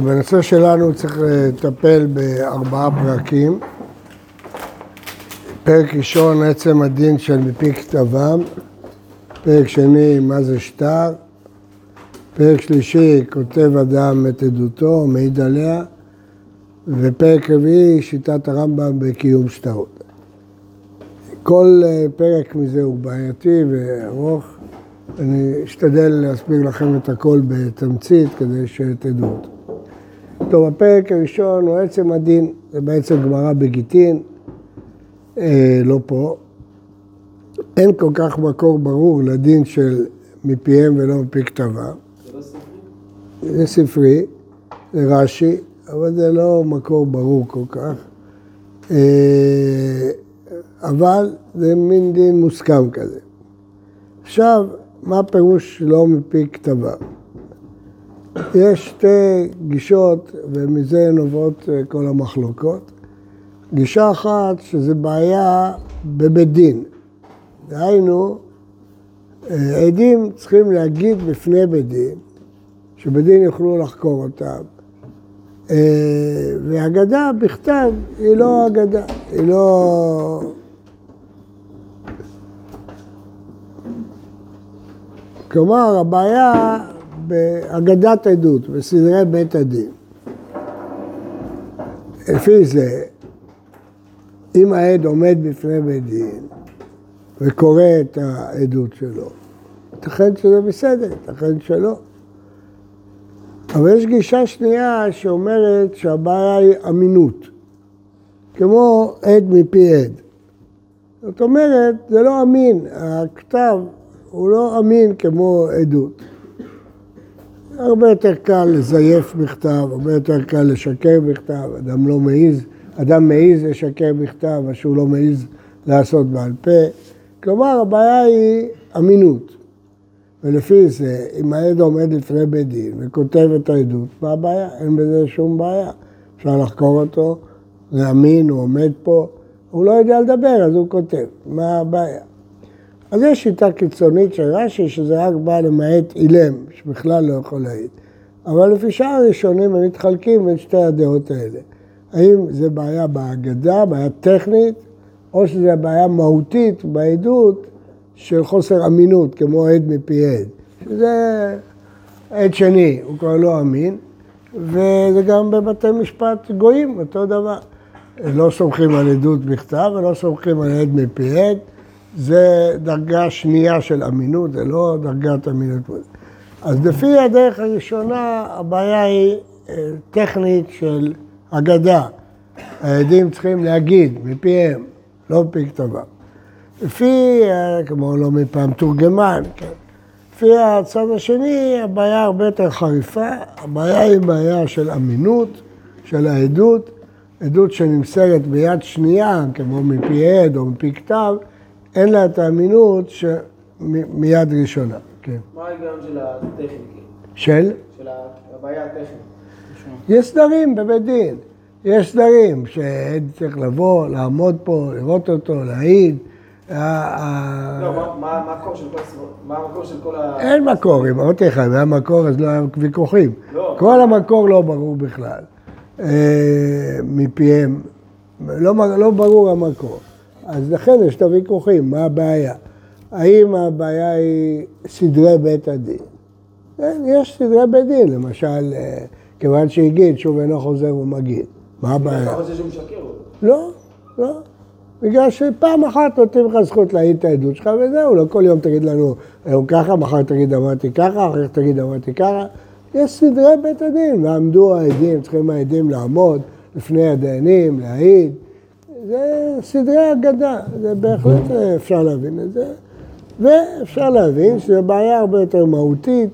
בנושא שלנו צריך לטפל בארבעה פרקים. פרק ראשון, עצם הדין של מפי כתבם. פרק שני, מה זה שטר. פרק שלישי, כותב אדם את עדותו, מעיד עליה. ופרק רביעי, שיטת הרמב"ם בקיום שטרות. כל פרק מזה הוא בעייתי וארוך. אני אשתדל להסביר לכם את הכל בתמצית כדי שתדעו אותו. טוב, הפרק הראשון הוא עצם הדין, זה בעצם גמרא בגיטין, אה, לא פה. אין כל כך מקור ברור לדין של מפיהם ולא מפי כתבם. זה ספרי? זה רש"י, אבל זה לא מקור ברור כל כך. אה, אבל זה מין דין מוסכם כזה. עכשיו, מה הפירוש לא מפי כתבם? יש שתי גישות, ומזה נובעות אה, כל המחלוקות. גישה אחת, שזה בעיה בבית דין. דהיינו, אה, עדים צריכים להגיד בפני בית דין, שבית דין יוכלו לחקור אותם. אה, והגדה בכתב היא לא אגדה, היא לא... כלומר, הבעיה באגדת עדות, בסדרי בית הדין. לפי זה, אם העד עומד בפני בית דין וקורא את העדות שלו, ייתכן שזה בסדר, ייתכן שלא. אבל יש גישה שנייה שאומרת שהבעיה היא אמינות, כמו עד מפי עד. זאת אומרת, זה לא אמין, הכתב הוא לא אמין כמו עדות. הרבה יותר קל לזייף בכתב, הרבה יותר קל לשקר בכתב, אדם לא מעז, אדם מעז לשקר בכתב, מה שהוא לא מעז לעשות בעל פה. כלומר, הבעיה היא אמינות. ולפי זה, אם העד עומד לפני בית דין וכותב את העדות, מה הבעיה? אין בזה שום בעיה. אפשר לחקור אותו, זה אמין, הוא עומד פה, הוא לא יודע לדבר, אז הוא כותב. מה הבעיה? אז יש שיטה קיצונית של רש"י, שזה רק בא למעט אילם, שבכלל לא יכול להעיד. אבל לפי שאר הראשונים הם מתחלקים בין שתי הדעות האלה. האם זה בעיה בהגדה, בעיה טכנית, או שזה בעיה מהותית בעדות של חוסר אמינות, כמו עד מפי עד. שזה עד שני, הוא כבר לא אמין, וזה גם בבתי משפט גויים, אותו דבר. לא סומכים על עדות בכתב ולא סומכים על עד מפי עד. זה דרגה שנייה של אמינות, זה לא דרגת אמינות. אז לפי הדרך הראשונה, הבעיה היא אה, טכנית של אגדה. העדים צריכים להגיד מפיהם, לא מפי כתבם. לפי, אה, כמו לא מפעם תורגמן, כן. לפי הצד השני, הבעיה הרבה יותר חריפה. הבעיה היא בעיה של אמינות, של העדות, עדות שנמסרת ביד שנייה, כמו מפי עד או מפי כתב, אין לה את האמינות מיד ראשונה. כן. מה ההיגיון של הטכני? של? של הבעיה הטכנית. יש סדרים בבית דין. יש סדרים שעד צריך לבוא, לעמוד פה, לראות אותו, להעיד. לא, מה- מה המקור של כל הסברות? מה המקור של כל ה... אין מקור, אם אמרתי לך, אם היה מקור אז לא היה ויכוחים. לא. כל המקור לא ברור בכלל. אה, מפיהם, לא, לא ברור המקור. אז לכן יש את הוויכוחים, מה הבעיה? האם הבעיה היא סדרי בית הדין? כן, יש סדרי בית דין, למשל, אה, כיוון שהגיד שוב אינו חוזר ומגיד. מה הבעיה? אתה חושב שהוא משקר? לא, לא. בגלל שפעם אחת נותנים לך זכות להעיד את העדות שלך וזהו, לא כל יום תגיד לנו היום ככה, מחר תגיד אמרתי ככה, אחר כך תגיד אמרתי ככה. יש סדרי בית הדין, ועמדו העדים, צריכים העדים לעמוד לפני הדיינים, להעיד. זה סדרי אגדה, זה בהחלט אפשר להבין את זה. ואפשר להבין שזו בעיה הרבה יותר מהותית,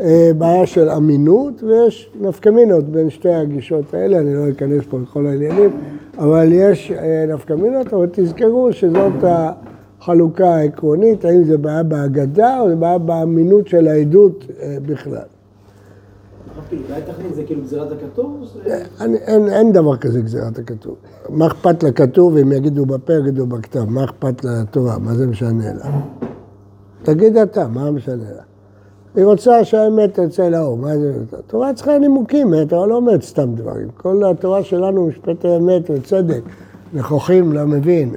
אה, בעיה של אמינות, ויש נפקמינות בין שתי הגישות האלה, אני לא אכנס פה לכל העניינים, אבל יש אה, נפקמינות, אבל תזכרו שזאת החלוקה העקרונית, האם זה בעיה בהגדה או זה בעיה באמינות של העדות אה, בכלל. אין, דבר כזה גזירת הכתוב. מה אכפת לכתוב אם יגידו בפה, יגידו בכתב? מה אכפת לתורה? מה זה משנה לה? תגיד אתה, מה משנה לה? היא רוצה שהאמת תצא לאור. מה זה? התורה צריכה נימוקים, התורה לא אומרת סתם דברים. כל התורה שלנו משפטי אמת וצדק, נכוחים למבין.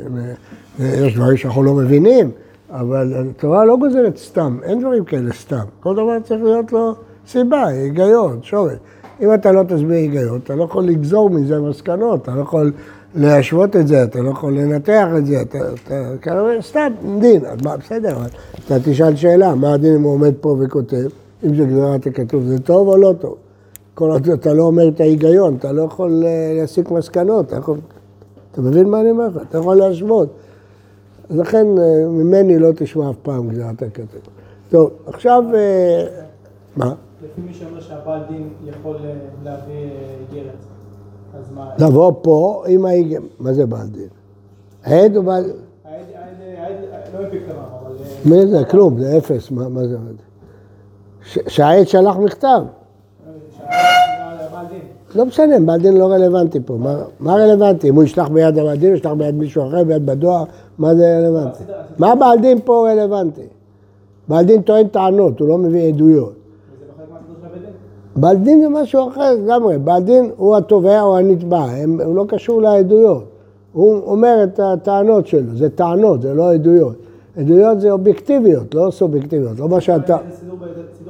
יש דברים שאנחנו לא מבינים, אבל התורה לא גוזרת סתם, אין דברים כאלה סתם. כל דבר צריך להיות לו סיבה, היגיון, שורש. אם אתה לא תסביר היגיון, אתה לא יכול לגזור מזה מסקנות, אתה לא יכול להשוות את זה, אתה לא יכול לנתח את זה, אתה, אתה כנראה סתם דין, אז מה, בסדר, אבל אתה תשאל שאלה, מה הדין אם הוא עומד פה וכותב, אם זה גזירת הכתוב, זה טוב או לא טוב? כל עוד אתה לא אומר את ההיגיון, אתה לא יכול אה, להסיק מסקנות, אתה, יכול, אתה מבין מה אני אומר לך? אתה יכול להשוות. אז לכן אה, ממני לא תשמע אף פעם גזירת הכתוב. טוב, עכשיו, אה, מה? לפי מי שאומר שהבעל דין יכול להביא איגרת. לבוא פה עם ההיגיון, מה זה בעל דין? עד או בעל... העד לא הפיק את אבל... מי זה? כלום, זה אפס, מה זה? שהעד שלח מכתב. לא משנה, בעל דין לא רלוונטי פה. מה רלוונטי? אם הוא ישלח ביד הבעל דין, ישלח ביד מישהו אחר, ביד בדואר, מה זה רלוונטי? מה בעל דין פה רלוונטי? בעל דין טוען טענות, הוא לא מביא עדויות. בעל דין זה משהו אחר לגמרי, בעל דין הוא התובע או הנתבע, הם, הוא לא קשור לעדויות. הוא אומר את הטענות שלו, זה טענות, זה לא עדויות. עדויות זה אובייקטיביות, לא סובייקטיביות, לא מה שאתה... סידור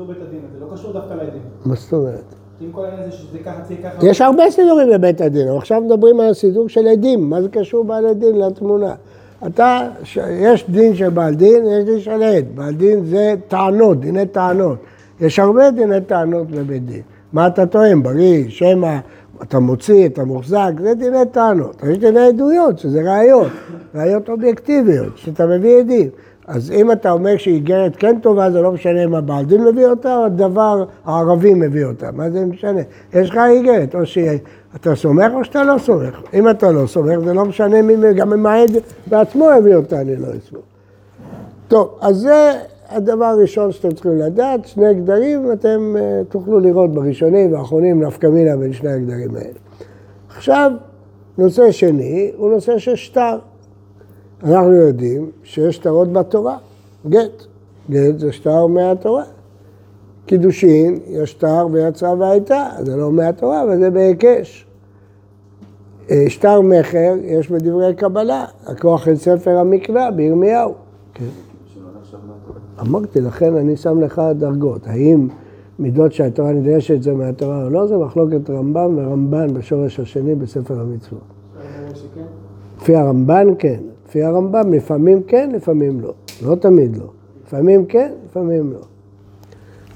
בית הדין, זה לא קשור דווקא לעדים. מה זאת אומרת? יש הרבה סידורים בבית הדין, אבל עכשיו מדברים על הסידור של עדים, מה זה קשור בעל הדין לתמונה? אתה, יש דין של בעל דין, יש דין של עד. בעל דין זה טענות, דיני טענות. יש הרבה דיני טענות בבית דין. מה אתה טוען? בריא, שמא, אתה מוציא, אתה מוחזק, זה דיני טענות. יש דיני עדויות, שזה ראיות, ראיות אובייקטיביות, שאתה מביא עדים. אז אם אתה אומר שאיגרת כן טובה, זה לא משנה אם הבעל דין מביא אותה או הדבר הערבי מביא אותה, מה זה משנה? יש לך איגרת, או שאתה סומך או שאתה לא סומך. אם אתה לא סומך, זה לא משנה מי, גם אם העד בעצמו הביא אותה, אני לא אסמוך. טוב, אז זה הדבר הראשון שאתם צריכים לדעת, שני גדרים, אתם אה, תוכלו לראות בראשונים והאחרונים נפקא מינה בין שני הגדרים האלה. עכשיו, נושא שני הוא נושא של שטר. אנחנו יודעים שיש שטרות בתורה, גט. גט זה שטר מהתורה. קידושין, יש שטר ויצרה והייתה, זה לא מהתורה, אבל זה בהיקש. אה, שטר מכר יש בדברי קבלה, הכוח אל ספר המקרא בירמיהו. כן. אמרתי, לכן אני שם לך דרגות. האם מידות שהתורה נדרשת זה מהתורה או לא, זה מחלוקת רמב"ם ורמב"ן בשורש השני בספר המצוות. לפי הרמב"ן כן, לפי הרמב"ם לפעמים כן, לפעמים לא. לא תמיד לא. לפעמים כן, לפעמים לא.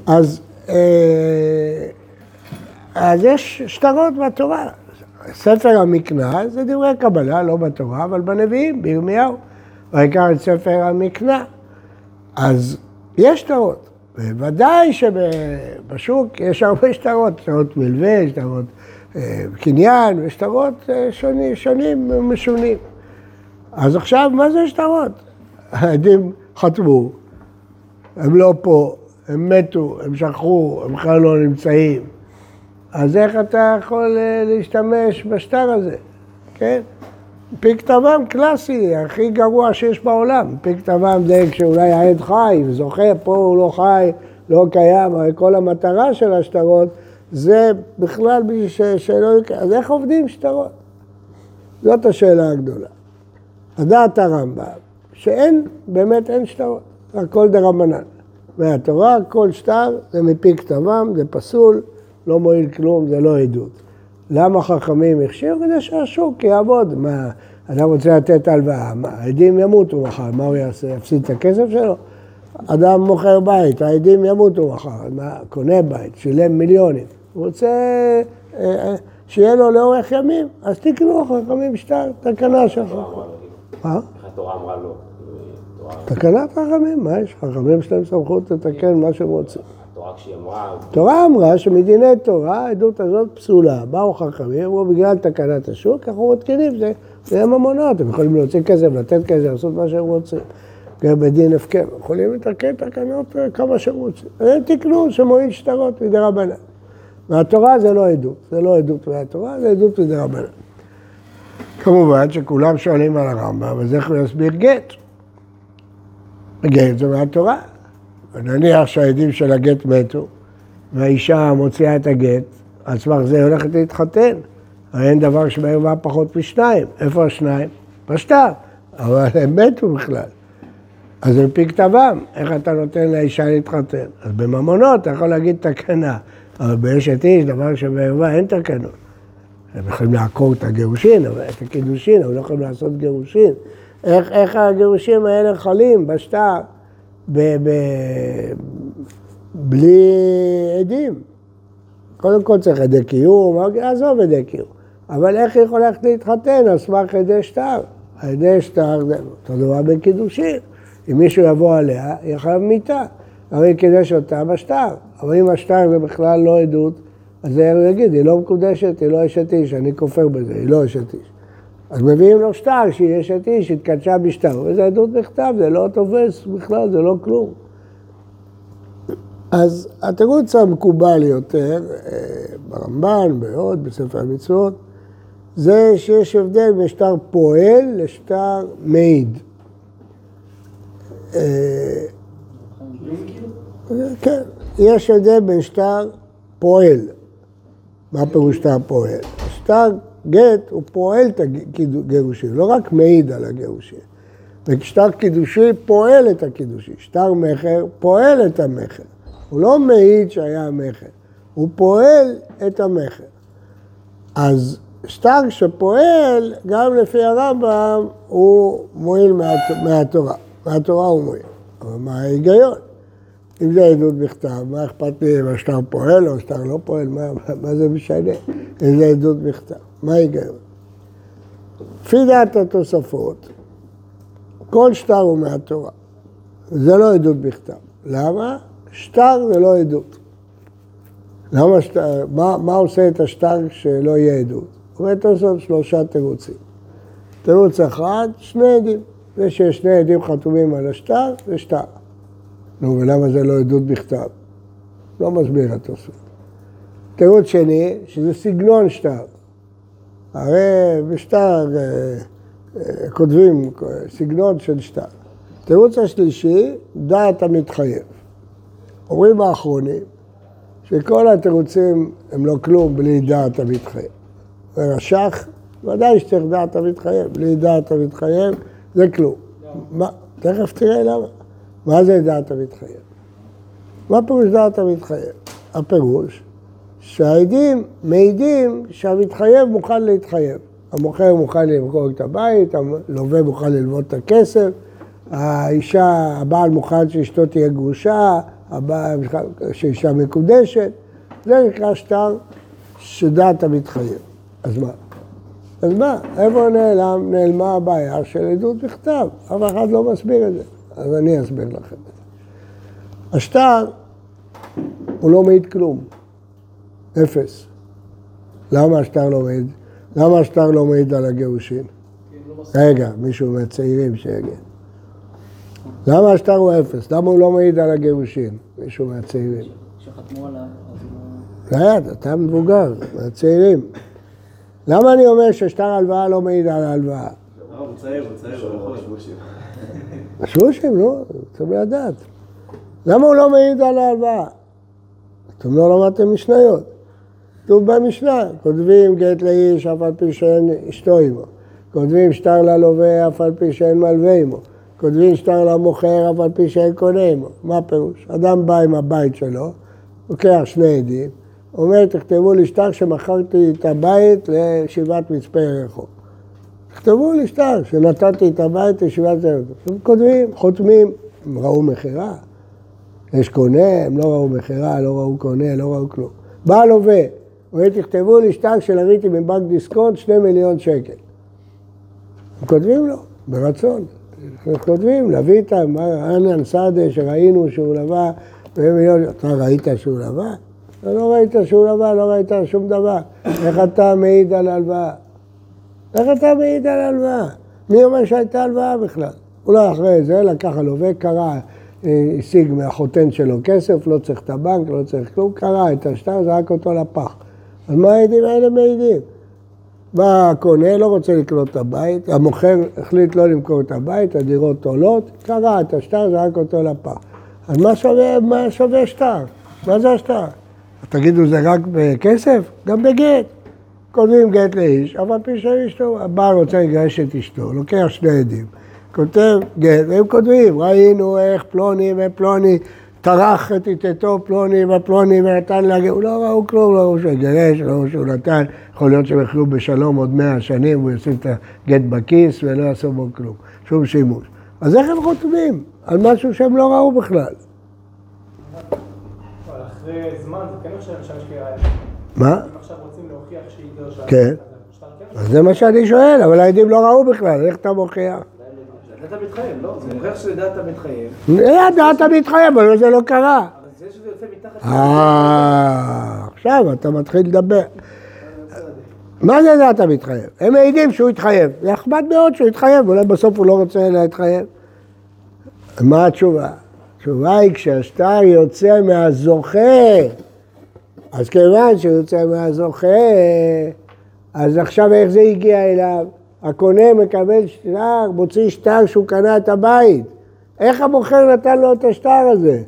אז, אה, אז יש שטרות בתורה. ספר המקנא זה דברי קבלה, לא בתורה, אבל בנביאים, בירמיהו. העיקר את ספר המקנא. אז יש שטרות, בוודאי שבשוק יש הרבה שטרות, שטרות מלווה, שטרות אה, קניין ושטרות אה, שונים, שונים ומשונים. אז עכשיו, מה זה שטרות? העדים חתמו, הם לא פה, הם מתו, הם שכחו, הם בכלל לא נמצאים. אז איך אתה יכול אה, להשתמש בשטר הזה, כן? פי כתבם קלאסי, הכי גרוע שיש בעולם. פי כתבם זה כשאולי העד חי וזוכר, פה הוא לא חי, לא קיים, הרי כל המטרה של השטרות זה בכלל בשביל שלא... אז איך עובדים שטרות? זאת השאלה הגדולה. הדעת הרמב"ם, שאין, באמת אין שטרות, הכל דה רבנן. מהתורה, כל שטר זה מפי כתבם, זה פסול, לא מועיל כלום, זה לא עדות. למה חכמים הכשירו? כדי שהשוק יעבוד. מה, אדם רוצה לתת הלוואה, העדים ימותו מחר, מה הוא יעשה? יפסיד את הכסף שלו? אדם מוכר בית, העדים ימותו מחר, מה, קונה בית, שילם מיליונים. הוא רוצה אה, אה, שיהיה לו לאורך ימים, אז תקנו חכמים שטר, תקנה שלך. מה? התורה אמרה לא. תקנת חכמים, מה יש? חכמים יש להם סמכות לתקן מה שהם רוצים. התורה כשהיא אמרה... התורה אמרה שמדיני תורה, העדות הזאת פסולה. באו חכמים, אמרו בגלל תקנת השוק, אנחנו מתקינים, זה, זה ממונות, הם יכולים להוציא כסף, לתת כסף, לעשות מה שהם רוצים. גם בדין הפקר, יכולים לתקן תקנות אה, כמה שהם רוצים. הם תקנו שמועיל שטרות מדי רבנן. והתורה זה לא עדות, זה לא עדות מהתורה, זה עדות מדי רבנן. כמובן שכולם שואלים על הרמב"ם, אז איך הוא יסביר גט? גט זה מהתורה. נניח שהעדים של הגט מתו, והאישה מוציאה את הגט, על סמך זה היא הולכת להתחתן. הרי אין דבר שבערווה פחות משניים. איפה השניים? בשטר. אבל הם מתו בכלל. אז על פי כתבם, איך אתה נותן לאישה להתחתן? אז בממונות אתה יכול להגיד תקנה, אבל באשת איש, דבר שבערווה אין תקנות. הם יכולים לעקור את הגירושין, אבל את הקידושין, אבל לא יכולים לעשות גירושין. איך, איך הגירושים האלה חלים בשטר ב, ב, בלי עדים? קודם כל צריך עדי קיום, עזוב עדי קיום. אבל איך היא יכולה להתחתן על סמך עדי שטר? עדי שטר זה אותו דבר בקידושין. אם מישהו יבוא עליה, היא חייב מיתה. הרי קידש אותה בשטר. אבל אם השטר זה בכלל לא עדות, אז הוא יגיד, היא לא מקודשת, היא לא אשת איש, אני כופר בזה, היא לא אשת איש. אז מביאים לו שטר שהיא אשת איש, התקדשה בשטר, וזה עדות בכתב, זה לא תופס בכלל, זה לא כלום. אז התירוץ המקובל יותר, אה, ברמב"ן, בעוד, בספר המצוות, זה שיש הבדל בין שטר פועל לשטר מעיד. אה, כן, יש הבדל בין שטר פועל. מה פירוש שטר פועל? שטר גט הוא פועל את הגירושים, לא רק מעיד על הגירושים. ושטר קידושי פועל את הקידושי, שטר מכר פועל את המכר. הוא לא מעיד שהיה מכר, הוא פועל את המכר. אז שטר שפועל, גם לפי הרמב"ם, הוא מועיל מהתורה. מהתורה הוא מועיל. אבל מה ההיגיון? אם זה עדות בכתב, מה אכפת לי אם השטר פועל או השטר לא פועל? מה, מה זה משנה? אם זה עדות בכתב. מה ההיגיון? לפי דעת התוספות, כל שטר הוא מהתורה. זה לא עדות בכתב. למה? שטר זה לא עדות. למה שטר, מה, מה עושה את השטר שלא יהיה עדות? אומר תוספות שלושה תירוצים. תירוץ אחד, שני עדים. זה שיש שני עדים חתומים על השטר, זה שטר. נו, ולמה זה לא עדות בכתב? לא מסביר התוספות. תירוץ שני, שזה סגנון שטר. הרי בשטר אה, אה, כותבים סגנון של שטר. תירוץ השלישי, דעת המתחייב. אומרים האחרונים שכל התירוצים הם לא כלום בלי דעת המתחייב. ורש"ך, ודאי שצריך דעת המתחייב, בלי דעת המתחייב זה כלום. מה, תכף תראה למה. מה זה דעת המתחייב? מה פירוש דעת המתחייב? הפירוש שהעדים מעידים שהמתחייב מוכן להתחייב. המוכר מוכן למכור את הבית, הלווה מוכן ללוות את הכסף, האישה, הבעל מוכן שאשתו תהיה גרושה, שאישה מקודשת, זה נקרא שטר שדעת המתחייב. אז מה? אז מה? איפה נעלם? נעלמה הבעיה של עדות בכתב. אף אחד לא מסביר את זה. אז אני אסביר לכם את זה. השטר הוא לא מעיד כלום. אפס. למה השטר לא מעיד? למה השטר לא מעיד על הגירושין? רגע, מישהו מהצעירים שיגיד. למה השטר הוא אפס? למה הוא לא מעיד על הגירושין? מישהו מהצעירים. שחתמו עליו, אז הוא... לא, אתה מבוגר, מהצעירים. למה אני אומר ששטר הלוואה לא מעיד על ההלוואה? הוא צעיר, הוא צעיר, הוא יכול שבושים. שבושים, נו, צריכים לדעת. למה הוא לא מעיד על ההלוואה? אתם לא למדתם משניות. כתוב במשנה, כותבים גט לאיש אף על פי שאין אשתו עמו. כותבים שטר ללווה אף על פי שאין מלווה עמו. כותבים שטר למוכר אף על פי שאין קונה עמו. מה הפירוש? אדם בא עם הבית שלו, לוקח שני עדים, אומר, תכתבו לי שטר שמכרתי את הבית לישיבת מצפה ירחו. תכתבו לי שטר שנתתי את הבית לישיבת ירחו. הם כותבים, חותמים, הם ראו מכירה. יש קונה, הם לא ראו מכירה, לא ראו קונה, לא ראו כלום. בא הלווה, אומר, תכתבו לי שטר שלוויתי מבנק דיסקונט שני מיליון שקל. הם כותבים לו, ברצון. הם כותבים, להביא איתם, אנן סעדה שראינו שהוא לווה, אתה ראית שהוא לווה? אתה לא ראית שהוא לווה, לא ראית שום דבר. איך אתה מעיד על הלוואה? איך אתה מעיד על הלוואה? מי אומר שהייתה הלוואה בכלל? אולי אחרי זה לקח הלווה, קרא, אה, השיג מהחותן שלו כסף, לא צריך את הבנק, לא צריך כלום, קרא את השטר, זרק אותו לפח. אז מה העדים האלה מעידים? בא הקונה, לא רוצה לקנות את הבית, המוכר החליט לא למכור את הבית, הדירות עולות, קרע את השטר, זרק אותו לפח. אז מה שווה, מה שווה שטר? מה זה השטר? תגידו, זה רק בכסף? גם בגט. כותבים גט לאיש, אבל פי של אשתו, הבעל רוצה לגרש את אשתו, לוקח שני עדים, כותב גט, והם כותבים, ראינו איך פלוני ופלוני טרח את איתתו פלוני ופלוני ונתן לה, הוא לא ראו כלום, לא ראו שהוא גירש, לא ראו שהוא נתן, יכול להיות שהם יחיו בשלום עוד מאה שנים, הוא ישים את הגט בכיס ולא יעשו בו כלום, שום שימוש. אז איך הם חותמים על משהו שהם לא ראו בכלל? אחרי זמן זה כן נחשב שהמשקיע היה... מה? אם עכשיו רוצים להוכיח שהיא גרשה... כן אז זה מה שאני שואל, אבל העדים לא ראו בכלל, איך אתה מוכיח? אתה מתחייב, לא? זה מוכיח שזה אתה מתחייב, ידעת מתחייב, אבל זה לא קרה. אבל זה שזה יוצא מתחת... אה, עכשיו אתה מתחיל לדבר. מה זה אתה מתחייב? הם מעידים שהוא התחייב. זה נחמד מאוד שהוא התחייב, אולי בסוף הוא לא רוצה להתחייב. מה התשובה? התשובה היא כשהשטר יוצא מהזוכה, אז כיוון שהוא יוצא מהזוכה, אז עכשיו איך זה הגיע אליו? הקונה מקבל שטר, מוציא שטר שהוא קנה את הבית. איך המוכר נתן לו את השטר הזה?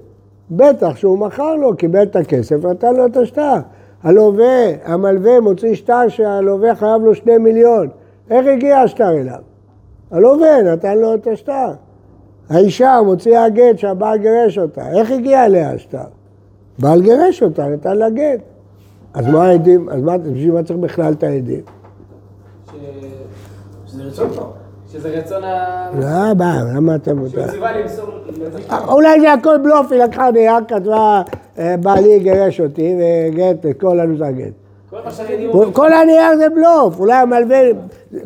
בטח שהוא מכר לו, קיבל את הכסף, נתן לו את השטר. הלווה, המלווה מוציא שטר שהלווה חייב לו שני מיליון. איך הגיע השטר אליו? הלווה נתן לו את השטר. האישה מוציאה גט שהבעל גירש אותה. איך הגיע אליה השטר? בעל גירש אותה, נתן לה גט. אז מה העדים? אז מה, בשביל מה צריך בכלל את העדים? שזה רצון טוב. שזה רצון ה... לא, מה, למה אתם... שהוא ציווה למסור... אולי זה הכל בלוף, היא לקחה נייר, כתבה, אה, בעלי גירש אותי, וגט, כל שאני הוא- כל הנייר זה בלוף, אולי המלווה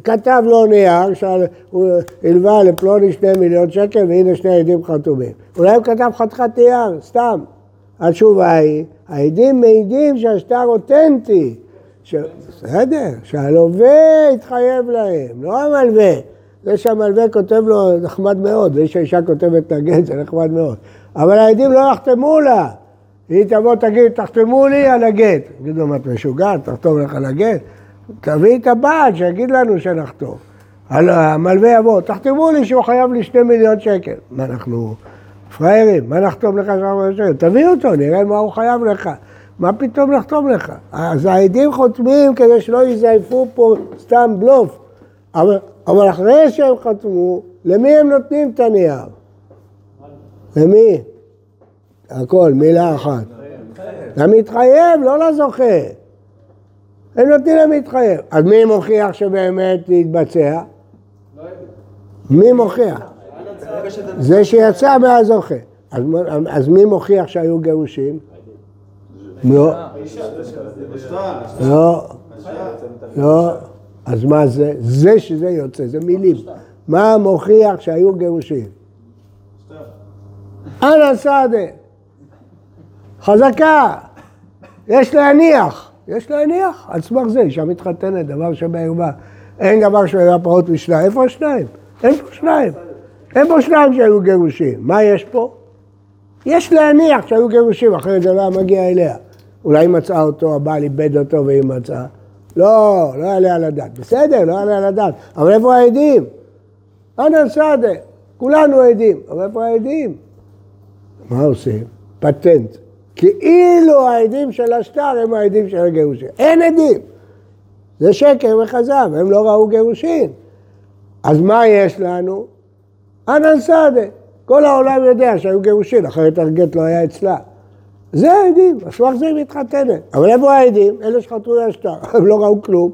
כתב לו נייר, שהוא הלווה לפלוני שני מיליון שקל והנה שני עדים חתומים. אולי הוא כתב חתיכת נייר, סתם. התשובה היא, העדים מעידים שהשטר אותנטי. בסדר, שהלווה התחייב להם, לא המלווה. זה שהמלווה כותב לו נחמד מאוד, זה שהאישה כותבת לגט זה נחמד מאוד. אבל העדים לא יחתמו לה. היא תבוא תגיד, תחתמו לי על הגט. יגידו, מה את משוגעת, תחתום לך על הגט? תביא את הבעל שיגיד לנו שנחתום. המלווה יבוא, תחתמו לי שהוא חייב לי שני מיליון שקל. מה, אנחנו פראיירים? מה נחתום לך שקל? תביא אותו, נראה מה הוא חייב לך. מה פתאום לחתום לך? אז העדים חותמים כדי שלא יזייפו פה סתם בלוף. אבל, אבל אחרי שהם חתמו, למי הם נותנים את הנייר? למי? הכל, מילה אחת. למתחייב, לא לזוכה. הם נותנים למתחייב. אז מי מוכיח שבאמת התבצע? מי מוכיח? זה שיצא מהזוכה. אז, אז מי מוכיח שהיו גירושים? לא. לא. לא. אז מה זה? זה שזה יוצא, זה מילים. מה מוכיח שהיו גירושים? אנא סעדה. חזקה. יש להניח. יש להניח. על סמך זה, אישה מתחתנת, דבר שבערווה. אין דבר שהיה פחות משניים. איפה השניים? אין פה שניים. אין פה שניים שהיו גירושים. מה יש פה? יש להניח שהיו גירושים, אחרת זה לא היה מגיע אליה. אולי היא מצאה אותו, הבעל איבד אותו והיא מצאה. לא, לא יעלה על הדעת. בסדר, לא יעלה על הדעת. אבל איפה העדים? אנא סעדה, כולנו עדים. אבל איפה העדים? מה עושים? פטנט. כאילו העדים של השטר הם העדים של הגירושים. אין עדים. זה שקר וכזב, הם לא ראו גירושים. אז מה יש לנו? אנא סעדה. כל העולם יודע שהיו גירושים, אחרת הגט לא היה אצלה. זה העדים, זה היא מתחתנת. אבל איפה העדים? אלה שחתרו לשטר, הם לא ראו כלום,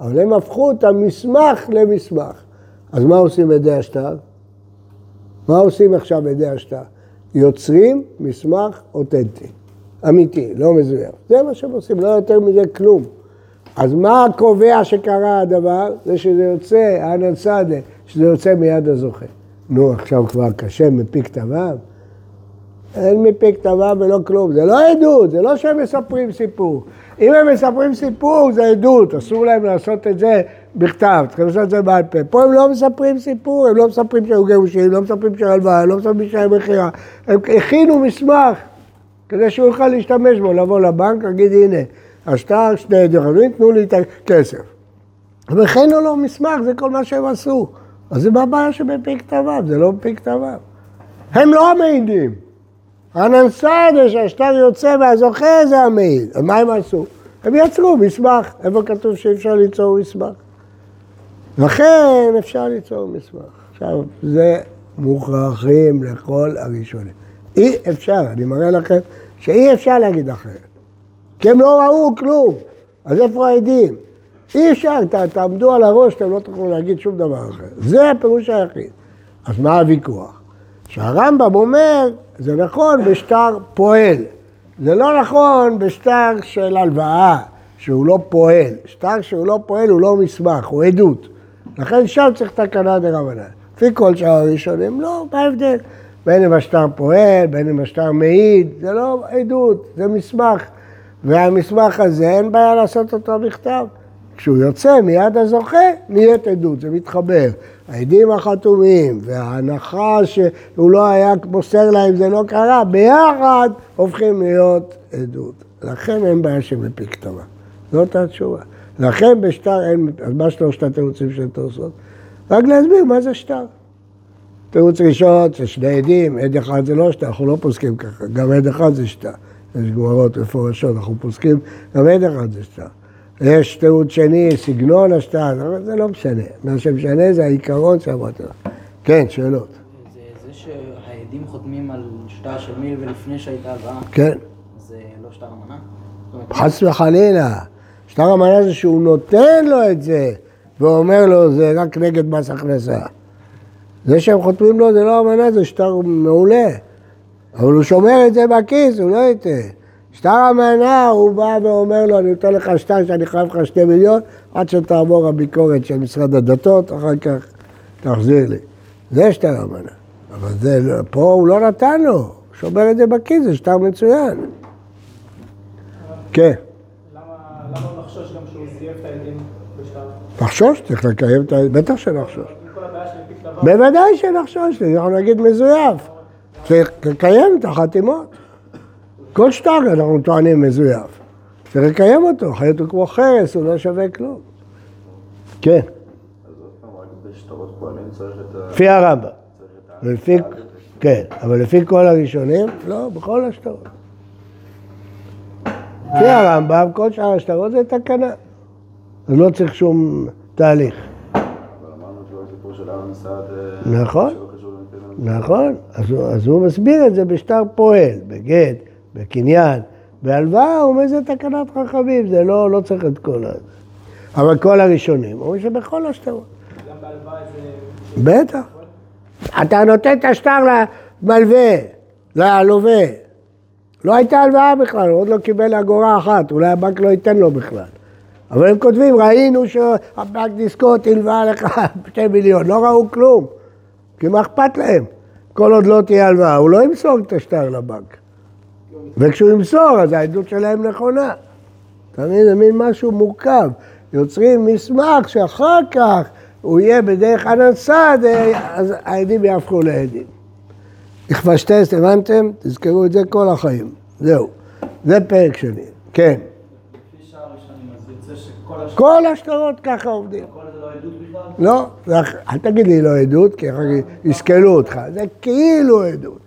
אבל הם הפכו את המסמך למסמך. אז מה עושים עדי השטר? מה עושים עכשיו עדי השטר? יוצרים מסמך אותנטי, אמיתי, לא מזויף. זה מה שהם עושים, לא יותר מזה כלום. אז מה קובע שקרה הדבר? זה שזה יוצא, אנא סעדה, שזה יוצא מיד הזוכה. נו, עכשיו כבר קשה מפי כתביו? אין מפי כתביו ולא כלום. זה לא עדות, זה לא שהם מספרים סיפור. אם הם מספרים סיפור, זה עדות, אסור להם לעשות את זה בכתב, צריכים לעשות את זה בעל פה. פה הם לא מספרים סיפור, הם לא מספרים שהיו גירושים, לא מספרים שהיו הלוואה, הם לא מספרים שהיו מכירה. הם הכינו מסמך כדי שהוא יוכל להשתמש בו, לבוא לבנק, להגיד הנה, השטר, שני דרכים, תנו לי את הכסף. אבל הכינו לו מסמך, זה כל מה שהם עשו. אז זה מה הבעיה שבפי כתביו, זה לא בפי כתביו. הם לא המעידים. הננסדה שהשטר יוצא מהזוכה זה המעיד. אז מה הם עשו? הם יצרו מסמך. איפה כתוב שאי אפשר ליצור מסמך? לכן אפשר ליצור מסמך. עכשיו, זה מוכרחים לכל הראשונים. אי אפשר, אני מראה לכם שאי אפשר להגיד אחרת. כי הם לא ראו כלום. אז איפה העדים? אי אפשר, ת, תעמדו על הראש, אתם לא תוכלו להגיד שום דבר אחר. זה הפירוש היחיד. אז מה הוויכוח? שהרמב"ם אומר, זה נכון בשטר פועל. זה לא נכון בשטר של הלוואה, שהוא לא פועל. שטר שהוא לא פועל הוא לא מסמך, הוא עדות. לכן שם צריך תקנה דרבנן. לפי כל שאר הראשונים, לא, מה ההבדל? בין אם השטר פועל, בין אם השטר מעיד, זה לא עדות, זה מסמך. והמסמך הזה, אין בעיה לעשות אותו בכתב. כשהוא יוצא מיד הזוכה, נהיית עדות, זה מתחבר. העדים החתומים וההנחה שהוא לא היה מוסר להם, זה לא קרה, ביחד הופכים להיות עדות. לכן אין בעיה שבפי כתבה. זאת התשובה. לכן בשטר אין, אז מה שלושת התירוצים של תוספות? רק להסביר מה זה שטר. תירוץ ראשון זה שני עדים, עד אחד זה לא שטר, אנחנו לא פוסקים ככה, גם עד אחד זה שטר. יש גמרות מפורשות, אנחנו פוסקים, גם עד אחד זה שטר. יש תיעוד שני, סגנון השטר, זה לא משנה. מה שמשנה זה העיקרון שאמרת. כן, שאלות. זה, זה שהעדים חותמים על שטר של מיל ולפני שהייתה הלוואה, כן, זה לא שטר אמנה? חס וחלילה. שטר המנה זה שהוא נותן לו את זה, ואומר לו, זה רק נגד מס הכנסה. זה שהם חותמים לו זה לא אמנה, זה שטר מעולה. אבל הוא שומר את זה בכיס, הוא לא ייתן. שטר המנה, הוא בא ואומר לו, אני נותן לך שטר שאני חייב לך שתי מיליון, עד שתעבור הביקורת של משרד הדתות, אחר כך תחזיר לי. זה שטר המנה. אבל זה, לא- פה הוא לא נתן לו, שומר את זה בכיס, זה שטר מצוין. כן. לחשוש צריך לקיים את ה... בטח שנחשוש. בוודאי שנחשוש, אנחנו נגיד מזויף. צריך לקיים את החתימות. כל שטר אנחנו טוענים מזויף. צריך לקיים אותו, אחרת הוא כמו חרס, הוא לא שווה כלום. כן. לפי הרמב"ם. ולפי, כן, אבל לפי כל הראשונים, לא, בכל השטרות. לפי הרמב"ם, כל שאר השטרות זה תקנה. אז לא צריך שום תהליך. אה, נכון. נכון, אז הוא מסביר את זה בשטר פועל, בגט, בקניין, בהלוואה, הוא אומר זה תקנת חכמים, זה לא, לא צריך את כל ה... אבל כל הראשונים, אומרים שבכל השטרות. גם בהלוואה זה... בטח. אתה נותן את השטר למלווה, ללווה. לא הייתה הלוואה בכלל, הוא עוד לא קיבל אגורה אחת, אולי הבנק לא ייתן לו בכלל. אבל הם כותבים, ראינו שהבנק דיסקוט הלווה לך שתי מיליון, לא ראו כלום, כי מה אכפת להם? כל עוד לא תהיה הלוואה, הוא לא ימסור את השטר לבנק. וכשהוא ימסור, אז העדות שלהם נכונה. מבין? זה מין משהו מורכב. יוצרים מסמך שאחר כך הוא יהיה בדרך הנסד, אז העדים יהפכו לעדים. נכבשטס, הבנתם? תזכרו את זה כל החיים. זהו. זה פרק שני. כן. כל השטרות ככה עובדים. כל זה לא עדות בכלל? לא, אל תגיד לי לא עדות, כי אחר כך יסכלו אותך. זה כאילו עדות.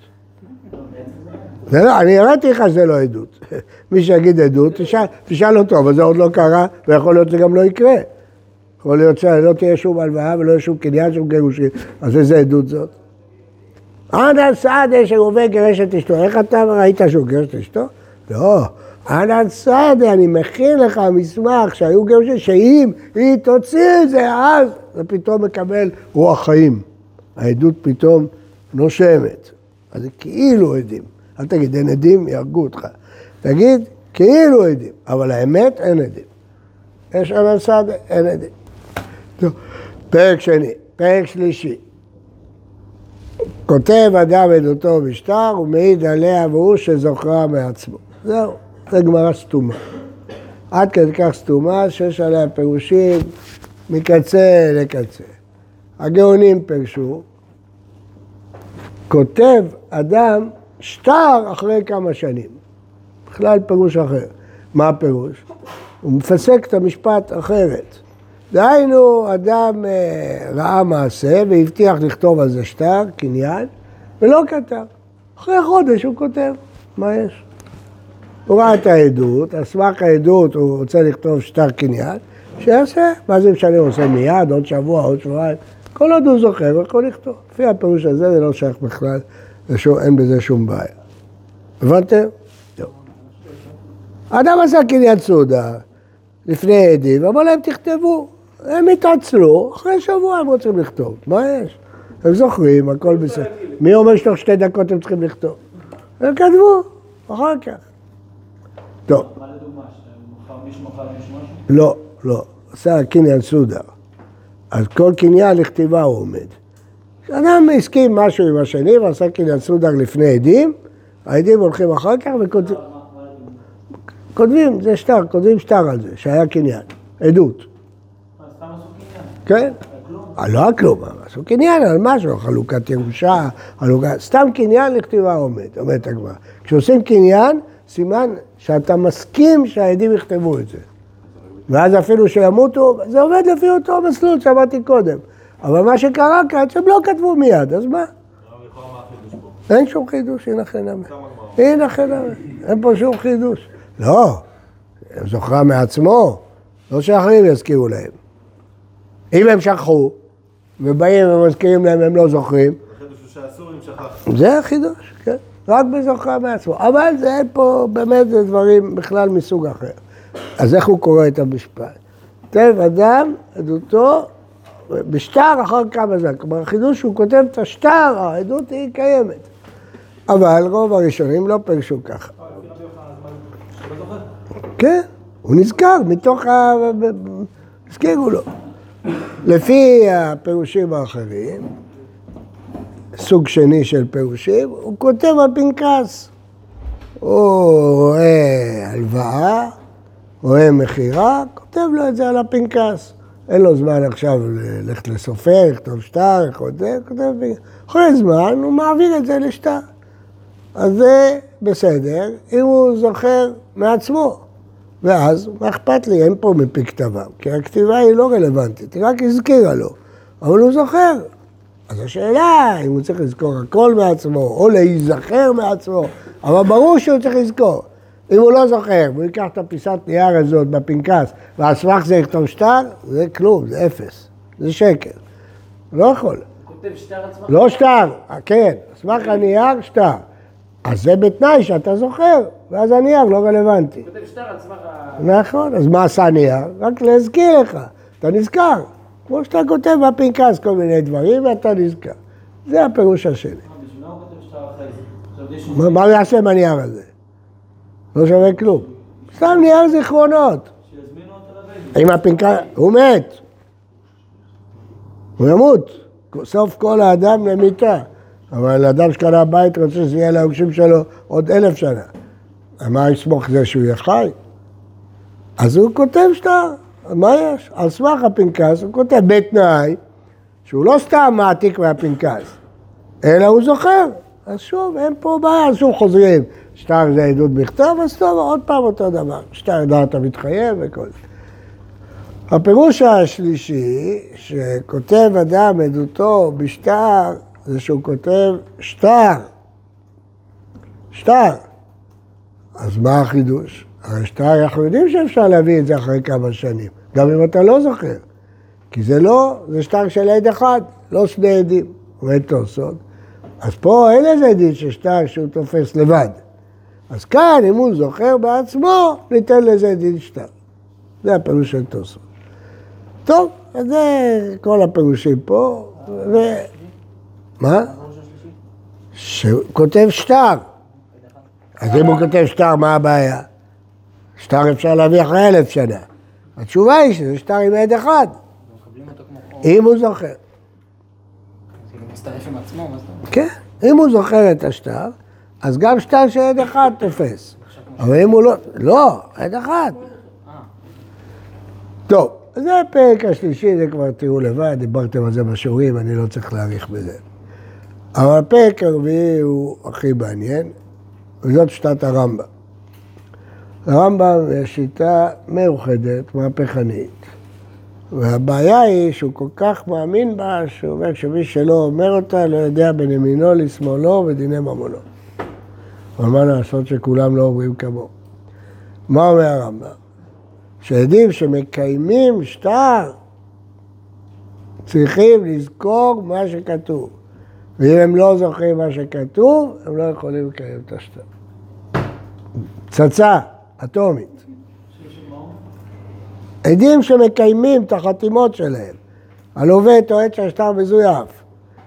זה לא, אני הראיתי לך שזה לא עדות. מי שיגיד עדות, תשאל, תשאל אותו, אבל זה עוד לא קרה, ויכול להיות שזה גם לא יקרה. יכול להיות שלא תהיה שום הלוואה ולא יהיה שום קניין, שום גירושין, אז איזה עדות זאת? אנא סעדה שרובה גירש את אשתו. איך אתה ראית שהוא גירש את אשתו? לא. אנא סעדה, אני מכין לך מסמך שהיו גירושים, שאם היא תוציא את זה, אז זה פתאום מקבל רוח חיים. העדות פתאום נושמת. אז זה כאילו עדים. אל תגיד, אין עדים, יהרגו אותך. תגיד, כאילו עדים, אבל האמת, אין עדים. יש אנא סעדה, אין עדים. פרק שני, פרק שלישי. כותב אדם עדותו בשטר ומעיד עליה והוא שזוכרה מעצמו. זהו, זה גמרא סתומה. עד כדי כך סתומה שיש עליה פירושים מקצה לקצה. הגאונים פירשו, כותב אדם שטר אחרי כמה שנים. בכלל פירוש אחר. מה הפירוש? הוא מפסק את המשפט אחרת. דהיינו, אדם אה, ראה מעשה והבטיח לכתוב על זה שטר, קניין, ולא כתב. אחרי חודש הוא כותב, מה יש? הוא ראה את העדות, על סמך העדות הוא רוצה לכתוב שטר קניין, שיעשה, מה זה משנה, הוא עושה מיד, עוד שבוע, עוד שבועיים, כל עוד הוא זוכר, הוא יכול לכתוב. לפי הפירוש הזה זה לא שייך בכלל, אין בזה שום בעיה. הבנתם? טוב. האדם עשה קניין סעודה לפני עדים, אמר להם תכתבו. הם התעצלו, אחרי שבוע הם רוצים לכתוב, מה יש? הם זוכרים, הכל בסדר. מי אומר שתוך שתי דקות הם צריכים לכתוב? הם כתבו, אחר כך. טוב. מה לדוגמה? לא, לא. עשה קניין סודר. אז כל קניין לכתיבה הוא עומד. כשאדם הסכים משהו עם השני ועשה קניין סודר לפני עדים, העדים הולכים אחר כך וכותבים? כותבים, זה שטר, כותבים שטר על זה, שהיה קניין, עדות. כן? אה, לא על כלום, עשו קניין על משהו, חלוקת ירושה, חלוקת... סתם קניין לכתיבה עומד, אומרת הגמרא. כשעושים קניין, סימן שאתה מסכים שהעדים יכתבו את זה. ואז אפילו שימותו, זה עובד לפי אותו מסלול שאמרתי קודם. אבל מה שקרה כאן, שהם לא כתבו מיד, אז מה? אין שום חידוש, הנה חינם. הנה חינם, אין פה שום חידוש. לא, הם זוכרה מעצמו, לא שאחרים יזכירו להם. אם הם שכחו, ובאים ומזכירים להם, הם לא זוכרים. זה החידוש, כן. רק בזוכרה מעצמו. אבל זה אין פה, באמת, זה דברים בכלל מסוג אחר. אז איך הוא קורא את המשפט? כותב אדם, עדותו, בשטר אחר כמה זמן. כלומר, החידוש הוא כותב את השטר, העדות היא קיימת. אבל רוב הראשונים לא פירשו ככה. שהוא? כן, הוא נזכר מתוך ה... הזכירו לו. לפי הפירושים האחרים, סוג שני של פירושים, הוא כותב על פנקס. הוא רואה הלוואה, רואה מכירה, כותב לו את זה על הפנקס. אין לו זמן עכשיו ללכת לסופר, לכתוב שטר, כותב. אחרי זמן הוא מעביר את זה לשטר. אז זה בסדר, אם הוא זוכר מעצמו. ואז, מה אכפת לי? אין פה מפי כתביו, כי הכתיבה היא לא רלוונטית, היא רק הזכירה לו, אבל הוא זוכר. אז השאלה, אם הוא צריך לזכור הכל מעצמו, או להיזכר מעצמו, אבל ברור שהוא צריך לזכור. אם הוא לא זוכר, והוא ייקח את הפיסת נייר הזאת בפנקס, ועל סמך זה יכתוב שטר, זה כלום, זה אפס, זה שקר. הוא לא יכול. כותב שטר על סמך... לא שטר, כן, על סמך הנייר שטר. אז זה בתנאי שאתה זוכר, ואז הנייר לא רלוונטי. כותב שטר על סמך ה... נכון, אז מה עשה נייר? רק להזכיר לך, אתה נזכר. כמו שאתה כותב בפנקס כל מיני דברים ואתה נזכר. זה הפירוש השני. הוא מה הוא יעשה עם הנייר הזה? לא שווה כלום. סתם נייר זיכרונות. עם הפנקס, הוא מת. הוא ימות. סוף כל האדם למיתה. אבל אדם שקנה בית רוצה שזה יהיה ליורשים שלו עוד אלף שנה. מה יסמוך זה שהוא יהיה חי? אז הוא כותב שטר, מה יש? על סמך הפנקס הוא כותב בתנאי שהוא לא סתם מעתיק מהפנקס, אלא הוא זוכר. אז שוב, אין פה בעיה, שוב חוזרים. שטר זה עדות בכתב, אז טוב, עוד פעם אותו דבר. שטר דעת המתחייב וכל זה. הפירוש השלישי, שכותב אדם עדותו בשטר, זה שהוא כותב שטר. שטר. אז מה החידוש? הרי שטר, אנחנו יודעים שאפשר להביא את זה אחרי כמה שנים, גם אם אתה לא זוכר. כי זה לא, זה שטר של עד אחד, לא שני עדים, תוספות. אז פה אין איזה דין של שטר שהוא תופס לבד. אז כאן, אם הוא זוכר בעצמו, ניתן לזה דין שטר. זה הפירוש של תוספות. טוב, אז זה כל הפירושים פה, ו... מה? שהוא כותב שטר. אז אם הוא כותב שטר, מה הבעיה? שטר אפשר להביא אחרי אלף שנה. התשובה היא שזה שטר עם עד אחד. אם הוא זוכר. כן, אם הוא זוכר את השטר, אז גם שטר של עד אחד תופס. אבל אם הוא לא... לא, עד אחד. טוב, זה הפרק השלישי, זה כבר תראו לבד, דיברתם על זה בשיעורים, אני לא צריך להאריך בזה. אבל הפרק הרביעי הוא הכי מעניין, וזאת שיטת הרמב"ם. לרמב"ם יש שיטה מיוחדת, מהפכנית. והבעיה היא שהוא כל כך מאמין בה, שהוא אומר שמי שלא אומר אותה לא יודע בין ימינו לשמאלו ודיני ממונו. אבל מה לעשות שכולם לא אומרים כמוהו? מה אומר הרמב"ם? שעדים שמקיימים שטר צריכים לזכור מה שכתוב. ואם הם לא זוכרים מה שכתוב, הם לא יכולים לקיים את השטר. פצצה אטומית. עדים שמקיימים את החתימות שלהם. הלווה טוען שהשטר מזויף.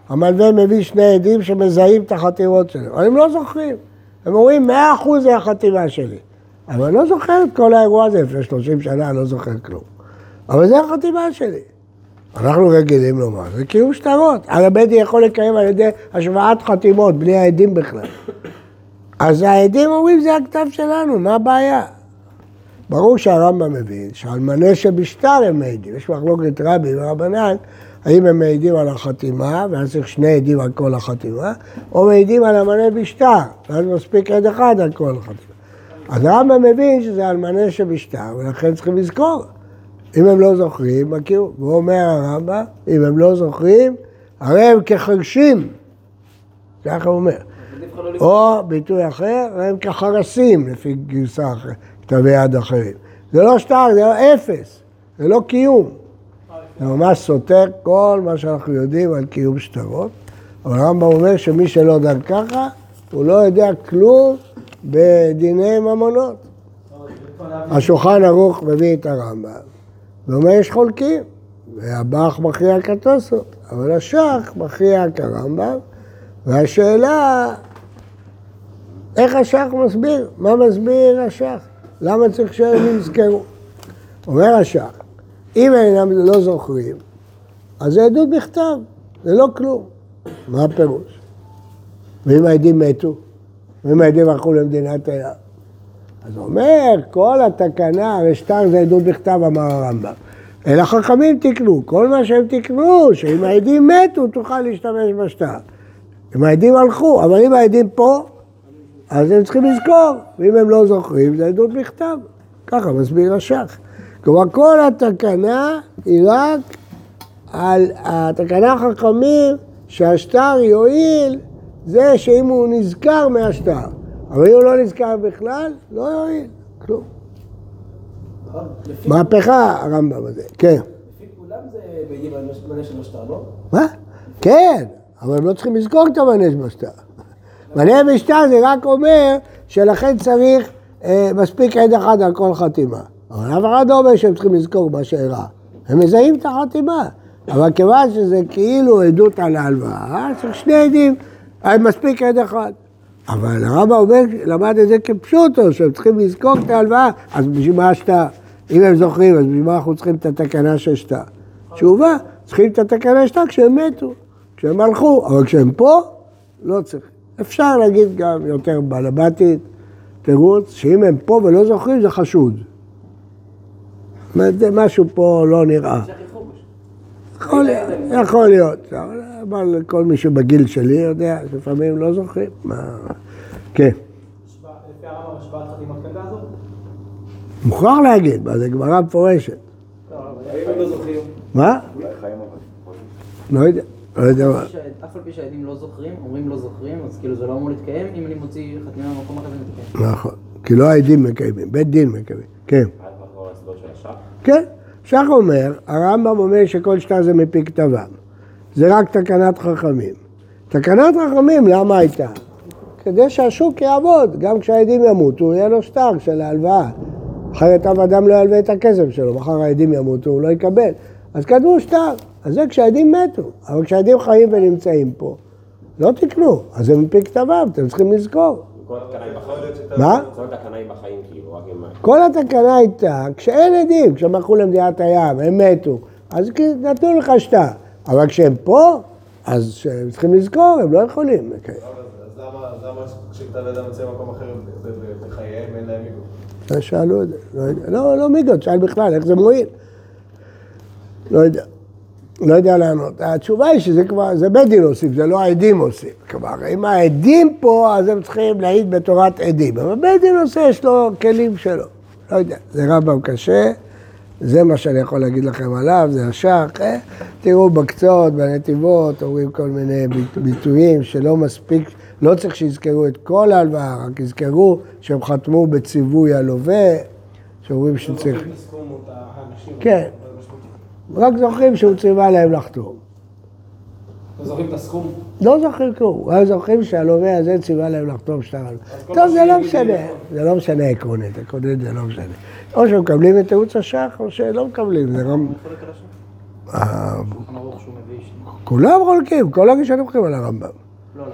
המלווה מביא שני עדים שמזהים את החתימות שלהם. אבל הם לא זוכרים. הם אומרים, מאה אחוז זה החתימה שלי. אבל אני לא זוכר את כל האירוע הזה לפני 30 שנה, אני לא זוכר כלום. אבל זה החתימה שלי. אנחנו רגילים לומר, זה קיום שטרות. הרי בית דין יכול לקיים על ידי השוואת חתימות, בלי העדים בכלל. אז העדים אומרים, זה הכתב שלנו, מה הבעיה? ברור שהרמב"ם מבין שעל מנה שבשטר הם מעידים. יש מחלוקת רבי ורבנן, האם הם מעידים על החתימה, ואז צריך שני עדים על כל החתימה, או מעידים על המנה בשטר, ואז מספיק עד אחד על כל החתימה. אז הרמב"ם מבין שזה על מנה שבשטר, ולכן צריכים לזכור. אם הם לא זוכרים, מכירו. והוא אומר הרמב"ם, אם הם לא זוכרים, הרי הם כחרשים. ככה הוא אומר. או ביטוי אחר, הם כחרסים, לפי גרסה אחרת, כתבי יד אחרים. זה לא שטר, זה לא אפס, זה לא קיום. זה ממש סותר כל מה שאנחנו יודעים על קיום שטרות. אבל הרמב"ם אומר שמי שלא דן ככה, הוא לא יודע כלום בדיני ממונות. השולחן ערוך מביא את הרמב"ם, ואומר יש חולקים, והבח מכריע כתוסות, אבל השח מכריע כרמב"ם, והשאלה, איך השח מסביר? מה מסביר השח? למה צריך שהם יזכרו? אומר השח, אם אינם לא זוכרים, אז זה עדות בכתב, זה לא כלום. מה הפירוש? ואם העדים מתו? ואם העדים הלכו למדינת הים? אז הוא אומר, כל התקנה, הרי שטר זה עדות בכתב, אמר הרמב"ם. אלא חכמים תקנו, כל מה שהם תקנו, שאם העדים מתו, תוכל להשתמש בשטר. אם העדים הלכו, אבל אם העדים פה, אז הם צריכים לזכור, ואם הם לא זוכרים, זה עדות בכתב. ככה מסביר השח. כלומר, כל התקנה היא רק על התקנה החכמים שהשטר יועיל, זה שאם הוא נזכר מהשטר. אבל אם הוא לא נזכר בכלל, לא יועיל, כלום. מהפכה הרמב"ם הזה, כן. לפי כולם זה בעדים מנה של השטר, לא? מה? כן, אבל הם לא צריכים לזכור את המנה בשטר. מנה בשטר זה רק אומר שלכן צריך אה, מספיק עד אחד על כל חתימה. אבל אף אחד לא אומר שהם צריכים לזכור מה שאירע. הם מזהים את החתימה. אבל כיוון שזה כאילו עדות על ההלוואה, צריך שני עדים, מספיק עד אחד. אבל הרמב"ם אומר, למד את זה כפשוטו, שהם צריכים לזכור את ההלוואה, אז בשביל מה השטר? אם הם זוכרים, אז בשביל מה אנחנו צריכים את התקנה של שטר? תשובה, צריכים את התקנה שטר כשהם מתו, כשהם הלכו, אבל כשהם פה, לא צריך. אפשר להגיד גם יותר בלבטית, תירוץ, שאם הם פה ולא זוכרים, זה חשוד. זאת אומרת, משהו פה לא נראה. יכול להיות, יכול להיות, אבל כל מי שבגיל שלי יודע, לפעמים לא זוכרים. מה... כן. לפי הרמב"ם השוואת חתימת קנדה הזאת? מוכרח להגיד, מה זה גמרא מפורשת. לא? מה? לא יודע, לא יודע מה. אף על פי שהעדים לא זוכרים, אומרים לא זוכרים, אז כאילו זה לא אמור להתקיים, אם אני מוציא חתימה במקום אחר זה מתקיים. נכון, כי לא העדים מקיימים, בית דין מקיימים, כן. עד מחר ההסבר של השח. כן, שח אומר, הרמב"ם אומר שכל שטר זה מפי כתבם. זה רק תקנת חכמים. תקנת חכמים, למה הייתה? כדי שהשוק יעבוד, גם כשהעדים ימותו, יהיה לו שטר של ההלוואה. אחרת אף אדם לא ילווה את הכסף שלו, מחר העדים ימותו, הוא לא יקבל. אז כתבו שטר, אז זה כשהעדים מתו. אבל כשהעדים חיים ונמצאים פה, לא תקנו, אז זה מפי כתבם, אתם צריכים לזכור. כל התקנה היא בחיים. מה? כל התקנה היא בחיים, כאילו, רק עם... כל התקנה הייתה, כשאין עדים, כשהם הלכו למדינת הים, הם מתו, אז נתנו לך שטר. אבל כשהם פה, אז הם צריכים לזכור, הם לא יכולים. אז למה אז למה כשכתב ידם יוצא במקום אחר בחייהם אין להם מיגון? לא שאלו את זה, לא יודע. לא, לא מיגות, שאל בכלל, איך זה מועיל? לא יודע. לא יודע לענות. התשובה היא שזה כבר, זה בית דין הוסיף, זה לא העדים הוסיף. כלומר, אם העדים פה, אז הם צריכים להעיד בתורת עדים. אבל בית דין עושה, יש לו כלים שלו. לא יודע, זה רמב"ם קשה, זה מה שאני יכול להגיד לכם עליו, זה השח. אה? תראו בקצות, בנתיבות, אומרים כל מיני ביט- ביטויים שלא מספיק, לא צריך שיזכרו את כל ההלוואה, רק יזכרו שהם חתמו בציווי הלווה, שאומרים שצריך... לא האנשים. כן. רק זוכרים שהוא ציווה להם לחתום. לא זוכרים את הסכום? לא זוכרים כלום, רק זוכרים שהלווה הזה ציווה להם לחתום שטר. כל טוב, מה זה לא משנה. זה לא משנה עקרונית, עקרונית זה לא משנה. או שמקבלים את תירוץ השח, או שלא מקבלים, זה גם... על השם. אה. כולם חולקים, כל הראשונים הולכים על הרמב"ם. לא, על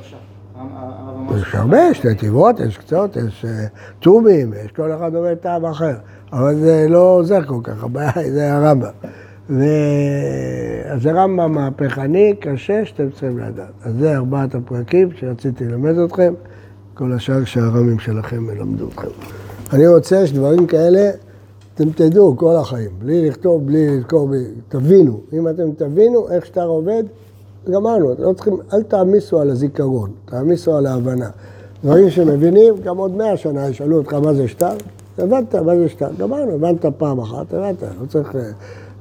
אמר יש הרבה, יש נתיבות, יש קצות, יש אה, תומים, יש כל אחד אומר טעם אחר. אבל זה לא עוזר כל כך, הבעיה היא זה הרמב"ם. אז רמב"ם מהפכני, קשה, שאתם צריכים לדעת. אז זה ארבעת הפרקים שרציתי ללמד אתכם, כל השאר שהרמים שלכם ילמדו אתכם. אני רוצה שדברים כאלה, אתם תדעו כל החיים, בלי לכתוב, בלי לזכור, בלי... תבינו. אם אתם תבינו איך שטר עובד, גמרנו, לא צריכים, אל תעמיסו על הזיכרון, תעמיסו על ההבנה. דברים שמבינים, גם עוד מאה שנה ישאלו אותך מה זה שטר, הבנת מה זה שטר, גמרנו, הבנת פעם אחת, הבנת, לא צריך אה,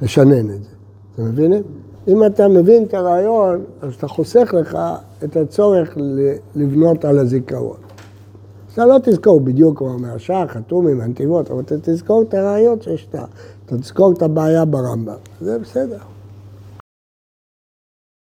לשנן את זה. אתם מבינים? אם אתה מבין את הרעיון, אז אתה חוסך לך את הצורך לבנות על הזיכרון. אז אתה לא תזכור בדיוק כמו מהשח, חתומים, הנתיבות, אבל אתה תזכור את הרעיון של שטר. אתה תזכור את הבעיה ברמב"ם. זה בסדר.